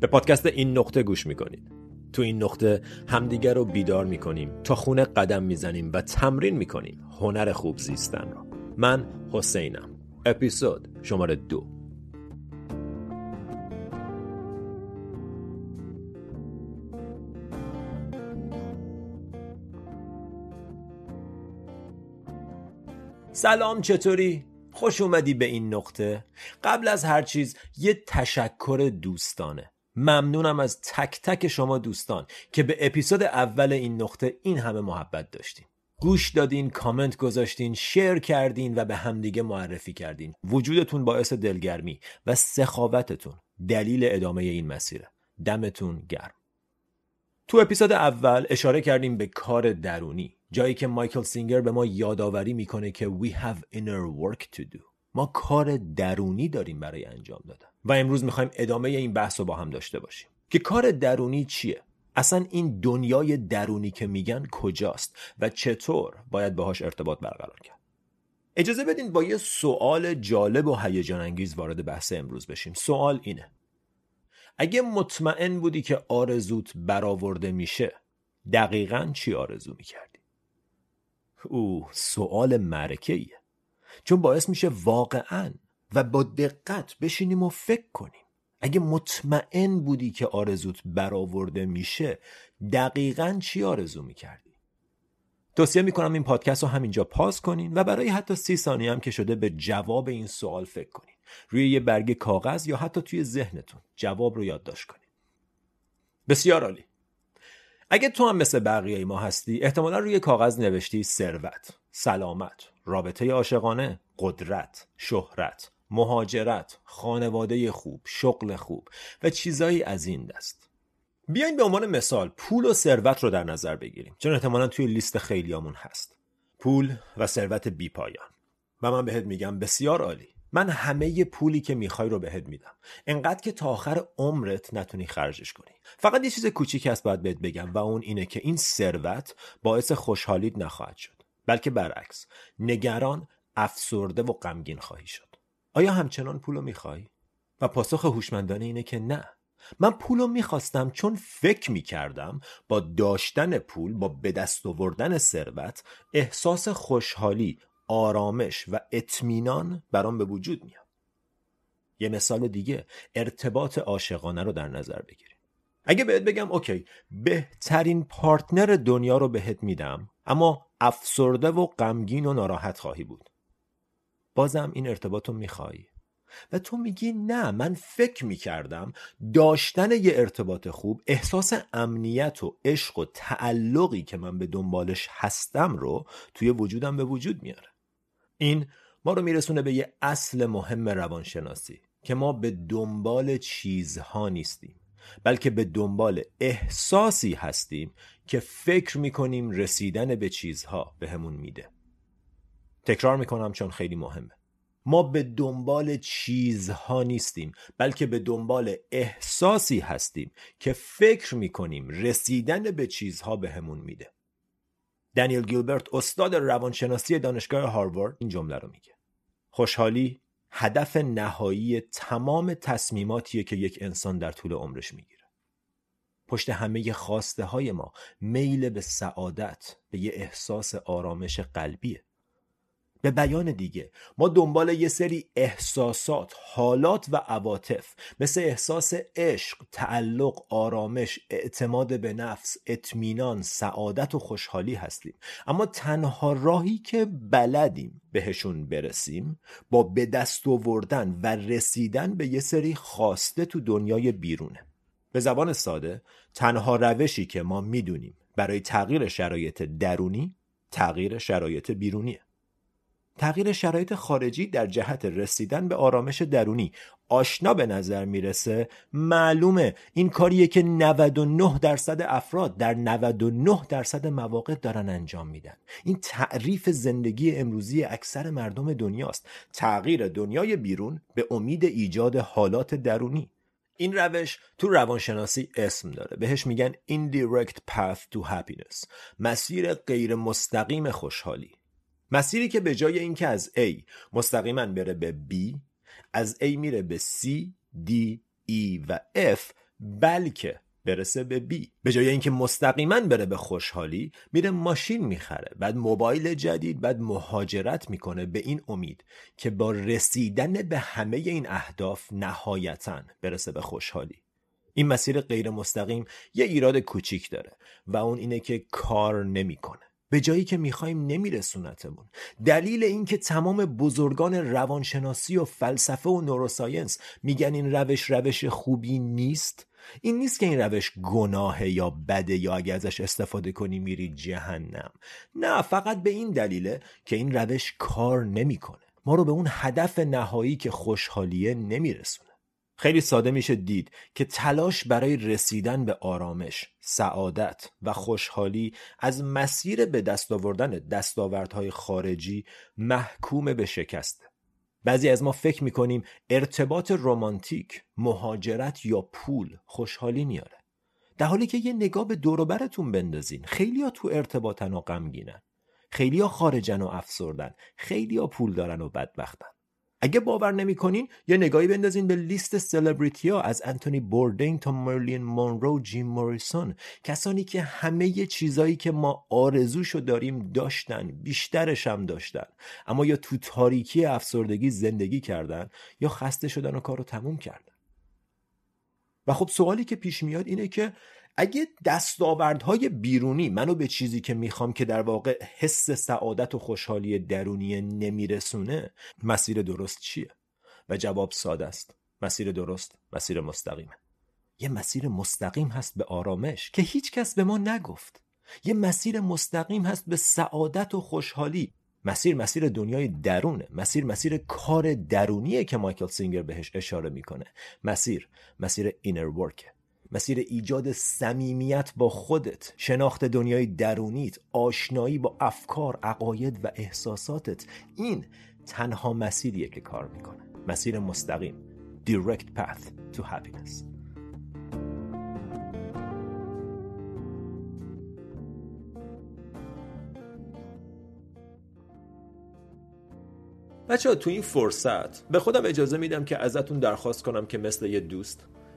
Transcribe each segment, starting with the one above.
به پادکست این نقطه گوش می‌کنید. تو این نقطه همدیگر رو بیدار می‌کنیم تا خونه قدم می‌زنیم و تمرین می‌کنیم هنر خوب زیستن رو. من حسینم. اپیزود شماره دو. سلام چطوری؟ خوش اومدی به این نقطه. قبل از هر چیز یه تشکر دوستانه. ممنونم از تک تک شما دوستان که به اپیزود اول این نقطه این همه محبت داشتین. گوش دادین کامنت گذاشتین شیر کردین و به همدیگه معرفی کردین. وجودتون باعث دلگرمی و سخاوتتون دلیل ادامه این مسیره. دمتون گرم. تو اپیزود اول اشاره کردیم به کار درونی جایی که مایکل سینگر به ما یادآوری می‌کنه که we have inner work to do. ما کار درونی داریم برای انجام دادن. و امروز می‌خوایم ادامه این بحث رو با هم داشته باشیم. که کار درونی چیه؟ اصلا این دنیای درونی که میگن کجاست؟ و چطور باید باهاش ارتباط برقرار کرد؟ اجازه بدین با یه سوال جالب و هیجان انگیز وارد بحث امروز بشیم. سوال اینه. اگه مطمئن بودی که آرزوت برآورده میشه دقیقا چی آرزو می‌کردی؟ او سوال مرکه ایه چون باعث میشه واقعا و با دقت بشینیم و فکر کنیم. اگه مطمئن بودی که آرزوت برآورده میشه دقیقا چی آرزو می‌کردی؟ توصیه می‌کنم این پادکست رو همینجا پاس کنین و برای حتی سی ثانیه هم که شده به جواب این سوال فکر کنین. روی یه برگ کاغذ یا حتی توی ذهنتون جواب رو یادداشت کنین. بسیار عالی. اگه تو هم مثل بقیه ما هستی احتمالا روی کاغذ نوشتی ثروت سلامت. رابطه عاشقانه قدرت شهرت مهاجرت خانواده خوب شغل خوب و چیزایی از این دست. بیاین به عنوان مثال پول و ثروت رو در نظر بگیریم. چون احتمالا توی لیست خیلیامون هست. پول و ثروت بیپایان و من بهت میگم بسیار عالی. من همه پولی که می‌خوای رو بهت میدم. انقدر که تا آخر عمرت نتونی خرجش کنی. فقط یه چیز کوچیک هست باید بهت بگم و اون اینه که این ثروت باعث خوشحالیت نخواهد شد. بلکه برعکس. نگران افسرده و غمگین خواهی شد. آیا همچنان پولو می‌خوای؟ و پاسخ هوشمندانه اینه که نه. من پولو می‌خواستم چون فکر می‌کردم با داشتن پول با به دست آوردن ثروت احساس خوشحالی آرامش و اطمینان برام به وجود میاد. یه مثال دیگه ارتباط عاشقانه رو در نظر بگیریم. اگه بهت بگم اوکی بهترین پارتنر دنیا رو بهت میدم اما افسرده و غمگین و ناراحت خواهی بود. بازم این ارتباط رو میخوایی و تو میگی نه من فکر می‌کردم داشتن یه ارتباط خوب احساس امنیت و عشق و تعلقی که من به دنبالش هستم رو توی وجودم به وجود میاره. این ما رو میرسونه به یه اصل مهم روانشناسی که ما به دنبال چیزها نیستیم. بلکه به دنبال احساسی هستیم که فکر می‌کنیم رسیدن به چیزها به میده. تکرار می‌کنم چون خیلی مهمه. ما به دنبال چیزها نیستیم بلکه به دنبال احساسی هستیم که فکر می‌کنیم رسیدن به چیزها به میده. دنیل گیلبرت استاد روانشناسی دانشگاه هاروارد این جمله رو میگه. خوشحالی هدف نهایی تمام تصمیماتیه که یک انسان در طول عمرش می‌گیره. پشت همه خواسته های ما میل به سعادت به یه احساس آرامش قلبیه. به بیان دیگه. ما دنبال یه سری احساسات حالات و عواطف مثل احساس عشق تعلق آرامش اعتماد به نفس اطمینان سعادت و خوشحالی هستیم. اما تنها راهی که بلدیم بهشون برسیم با به دست آوردن و رسیدن به یه سری خواسته تو دنیای بیرونه. به زبان ساده تنها روشی که ما می‌دونیم برای تغییر شرایط درونی تغییر شرایط بیرونیه. تغییر شرایط خارجی در جهت رسیدن به آرامش درونی آشنا به نظر می‌رسه. معلومه این کاریه که 99 درصد افراد در 99 درصد مواقع دارن انجام میدن. این تعریف زندگی امروزی اکثر مردم دنیاست. تغییر دنیای بیرون به امید ایجاد حالات درونی. این روش تو روانشناسی اسم داره. بهش میگن indirect path to happiness. مسیر غیر مستقیم خوشحالی. مسیری که به جای اینکه از A مستقیما بره به B از A میره به C, D, E و F بلکه برسه به بی به جای اینکه مستقیما بره به خوشحالی میره ماشین می‌خره. بعد موبایل جدید بعد مهاجرت می‌کنه به این امید که با رسیدن به همه این اهداف نهایتا برسه به خوشحالی. این مسیر غیر مستقیم یه ایراد کوچیک داره و اون اینه که کار نمی‌کنه. به جایی که می‌خوایم نمیرسونتمون. دلیل اینکه تمام بزرگان روانشناسی و فلسفه و نوروساینس میگن این روش روش خوبی نیست. این نیست که این روش گناهه یا بده یا اگه ازش استفاده کنی میری جهنم. نه فقط به این دلیله که این روش کار نمی‌کنه. ما رو به اون هدف نهایی که خوشحالیه نمیرسونه. خیلی ساده میشه دید که تلاش برای رسیدن به آرامش، سعادت و خوشحالی از مسیر به دست آوردن دستاوردهای خارجی محکوم به شکسته. بعضی از ما فکر می‌کنیم ارتباط رمانتیک، مهاجرت یا پول خوشحالی میاره. در حالی که یه نگاه به دوروبرتون بندازین خیلی ها تو ارتباطن و غمگینن. خیلی ها خارجن و افسردن. خیلی ها پول دارن و بدبختن. اگه باور نمی‌کنین یه نگاهی بندازین به لیست سلبریتی ها از انتونی بوردین تا مرلین مونرو جیم موریسون. کسانی که همه چیزایی که ما آرزوشو داریم داشتن بیشترش هم داشتن. اما یا تو تاریکی افسردگی زندگی کردن یا خسته شدن و کارو تموم کردن. و خب سوالی که پیش میاد اینه که اگه دستاوردهای بیرونی منو به چیزی که می‌خوام که در واقع حس سعادت و خوشحالی درونی نمیرسونه مسیر درست چیه؟ و جواب ساده است. مسیر درست مسیر مستقیمه یه مسیر مستقیم هست به آرامش که هیچ کس به ما نگفت. یه مسیر مستقیم هست به سعادت و خوشحالی. مسیر مسیر دنیای درونه. مسیر مسیر کار درونیه که مایکل سینگر بهش اشاره می‌کنه. مسیر مسیر اینر ورکه مسیر ایجاد صمیمیت با خودت شناخت دنیای درونیت آشنایی با افکار عقاید و احساساتت این تنها مسیریه که کار می‌کنه. مسیر مستقیم. Direct path to happiness. بچه ها تو این فرصت به خودم اجازه میدم که ازتون درخواست کنم که مثل یه دوست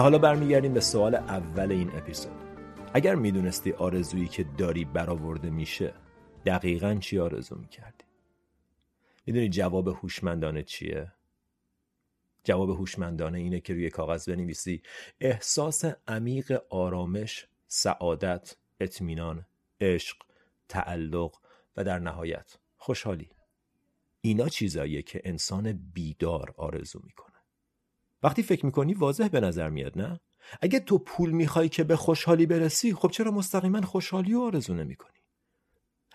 حالا برمیگردیم به سوال اول این اپیزود. اگر می‌دونستی آرزویی که داری برآورده میشه دقیقا چی آرزو می‌کردی؟ می‌دونی جواب هوشمندانه چیه؟ جواب هوشمندانه اینه که روی کاغذ بنویسی احساس عمیق آرامش سعادت اطمینان عشق تعلق و در نهایت خوشحالی. اینا چیزاییه که انسان بیدار آرزو می‌کنه. وقتی فکر می‌کنی واضح به نظر میاد نه؟ اگه تو پول می‌خوای که به خوشحالی برسی خب چرا مستقیما خوشحالی رو آرزو نمی‌کنی؟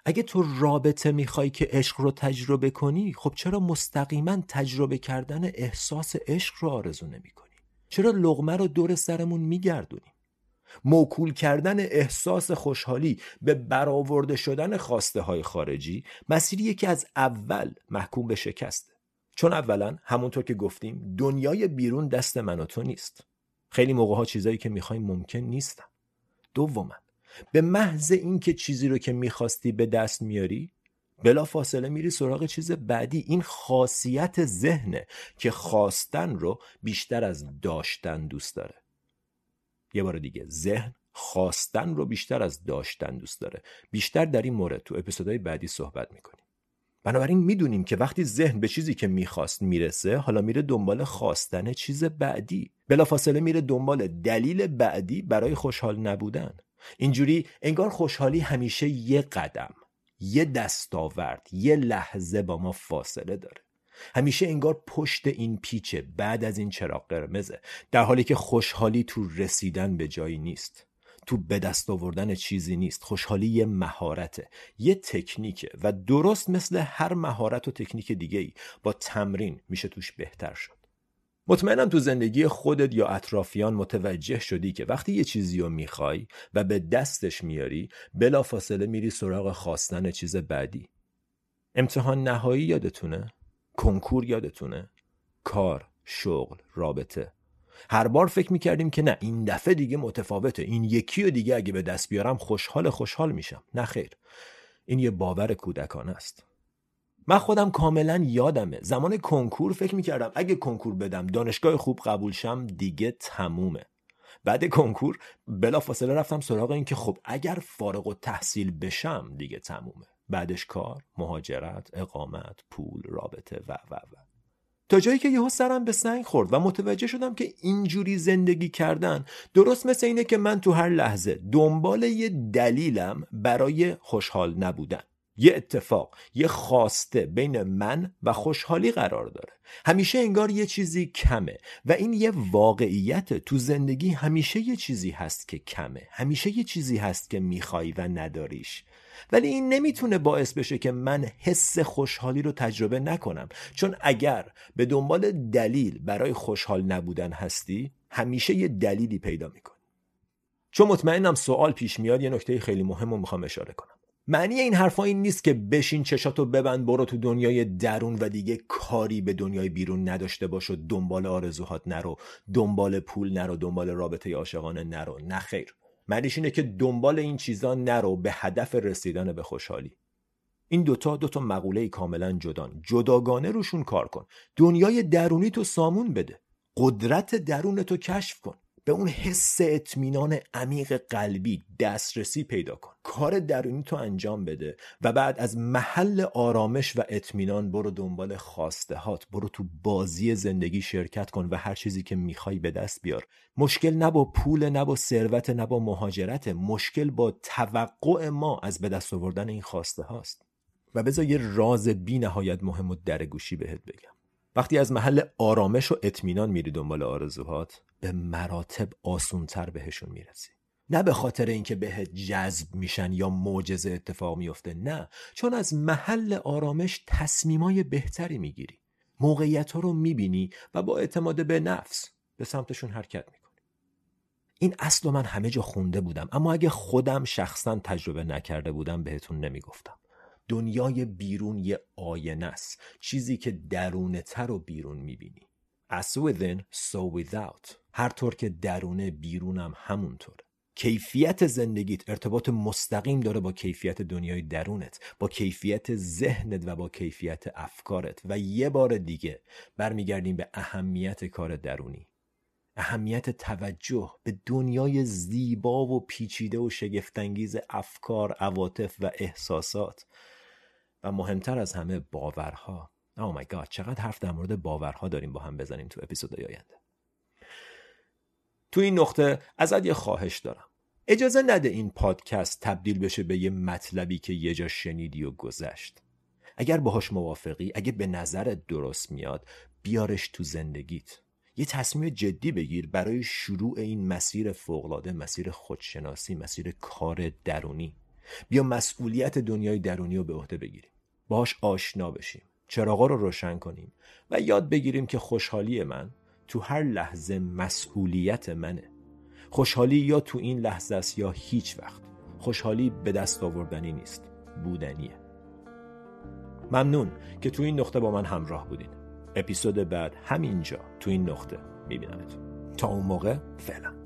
اگه تو رابطه می‌خوای که عشق رو تجربه کنی خب چرا مستقیما تجربه کردن احساس عشق رو آرزو نمی‌کنی؟ چرا لغمه رو دور سرمون میگردونیم موکول کردن احساس خوشحالی به برآورده شدن خواسته های خارجی مسیری که از اول محکوم به شکسته. چون اولا همونطور که گفتیم دنیای بیرون دست من و تو نیست. خیلی موقع ها چیزایی که می‌خوایم ممکن نیستن. دوما به محض اینکه چیزی رو که می‌خواستی به دست میاری بلا فاصله میری سراغ چیز بعدی. این خاصیت ذهنه که خواستن رو بیشتر از داشتن دوست داره. یه بار دیگه ذهن خواستن رو بیشتر از داشتن دوست داره. بیشتر در این مورد تو اپیزودهای بعدی صحبت می‌کنیم. بنابراین می‌دونیم که وقتی ذهن به چیزی که می‌خواست می‌رسه حالا میره دنبال خواستن چیز بعدی. بلافاصله میره دنبال دلیل بعدی برای خوشحال نبودن. اینجوری انگار خوشحالی همیشه یه قدم یه دستاورد یه لحظه با ما فاصله داره. همیشه انگار پشت این پیچه بعد از این چراغ قرمزه در حالی که خوشحالی تو رسیدن به جایی نیست. تو به دست آوردن چیزی نیست. خوشحالی یه مهارته یه تکنیکه و درست مثل هر مهارت و تکنیک دیگه ای با تمرین میشه توش بهتر شد. مطمئنم تو زندگی خودت یا اطرافیان متوجه شدی که وقتی یه چیزی رو می‌خوای و به دستش میاری بلا فاصله میری سراغ خواستن چیز بعدی. امتحان نهایی یادتونه؟ کنکور یادتونه؟ کار، شغل، رابطه. هر بار فکر می‌کردیم که نه این دفعه دیگه متفاوته. این یکی و دیگه اگه به دست بیارم خوشحال خوشحال میشم. نه خیر. این یه باور کودکانه است. من خودم کاملا یادمه. زمان کنکور فکر می‌کردم اگه کنکور بدم دانشگاه خوب قبول شم دیگه تمومه. بعد کنکور بلا فاصله رفتم سراغ این که خب اگر فارغ و تحصیل بشم دیگه تمومه. بعدش کار مهاجرت اقامت پول رابطه و و و. تا جایی که یهو سرم به سنگ خورد و متوجه شدم که اینجوری زندگی کردن درست مثل اینه که من تو هر لحظه دنبال یه دلیلم برای خوشحال نبودن. یه اتفاق یه خواسته بین من و خوشحالی قرار داره. همیشه انگار یه چیزی کمه و این یه واقعیت تو زندگی همیشه یه چیزی هست که کمه. همیشه یه چیزی هست که می‌خوای و نداریش. ولی این نمی‌تونه باعث بشه که من حس خوشحالی رو تجربه نکنم. چون اگر به دنبال دلیل برای خوشحال نبودن هستی همیشه یه دلیلی پیدا می‌کنی. چون مطمئنم سوال پیش میاد یه نکته خیلی مهم رو می‌خوام اشاره کنم. معنی این حرفا این نیست که بشین چشاتو ببند برو تو دنیای درون و دیگه کاری به دنیای بیرون نداشته باش و دنبال آرزوهات نرو دنبال پول نرو دنبال رابطه عاشقانه نرو. نه خیر. معنیش اینه که دنبال این چیزا نرو به هدف رسیدن به خوشحالی. این دوتا دوتا مقوله کاملا جدان. جداگانه روشون کار کن. دنیای درونی تو سامون بده. قدرت درون تو کشف کن. به اون حس اطمینان عمیق قلبی دسترسی پیدا کن. کار درونی تو انجام بده و بعد از محل آرامش و اطمینان برو دنبال خواسته هات برو تو بازی زندگی شرکت کن و هر چیزی که می‌خوای به دست بیار. مشکل نه با پول نه با ثروت نه با مهاجرت. مشکل با توقع ما از به دست آوردن این خواسته هاست و بذار یه راز بی نهایت مهم و درگوشی بهت بگم. وقتی از محل آرامش و اطمینان میری دنبال آرزوهات به مراتب آسونتر بهشون می‌رسی. نه به خاطر اینکه بهت جذب میشن یا معجزه اتفاق میفته نه. چون از محل آرامش تصمیمای بهتری می‌گیری. موقعیت ها رو می‌بینی و با اعتماد به نفس به سمتشون حرکت می‌کنی. این اصل من همه جا خونده بودم اما اگه خودم شخصا تجربه نکرده بودم بهتون نمی‌گفتم. دنیای بیرون یه آینه است. چیزی که درونه تر و بیرون می‌بینی. As within so without. هر طور که درونه بیرونم همونطور. کیفیت زندگیت ارتباط مستقیم داره با کیفیت دنیای درونت با کیفیت ذهنت و با کیفیت افکارت. و یه بار دیگه برمیگردیم به اهمیت کار درونی. اهمیت توجه به دنیای زیبا و پیچیده و شگفتانگیز افکار، عواطف و احساسات. و مهمتر از همه باورها. او مای گاد چقدر حرف در مورد باورها داریم با هم بزنیم تو اپیزودهای آینده. تو این نقطه ازت یه خواهش دارم. اجازه نده این پادکست تبدیل بشه به یه مطلبی که یه جا شنیدی و گذشت. اگر باهاش موافقی اگه به نظرت درست میاد بیارش تو زندگیت. یه تصمیم جدی بگیر برای شروع این مسیر فوقلاده مسیر خودشناسی مسیر کار درونی. بیا مسئولیت دنیای درونی رو به عهده بگیریم. باهاش آشنا بشیم. چراغا رو روشن کنیم و یاد بگیریم که خوشحالی من تو هر لحظه مسئولیت منه. خوشحالی یا تو این لحظه است یا هیچ وقت. خوشحالی به دست آوردنی نیست بودنیه. ممنون که تو این نقطه با من همراه بودین. اپیزود بعد همینجا تو این نقطه میبینمتون. تا اون موقع فعلا.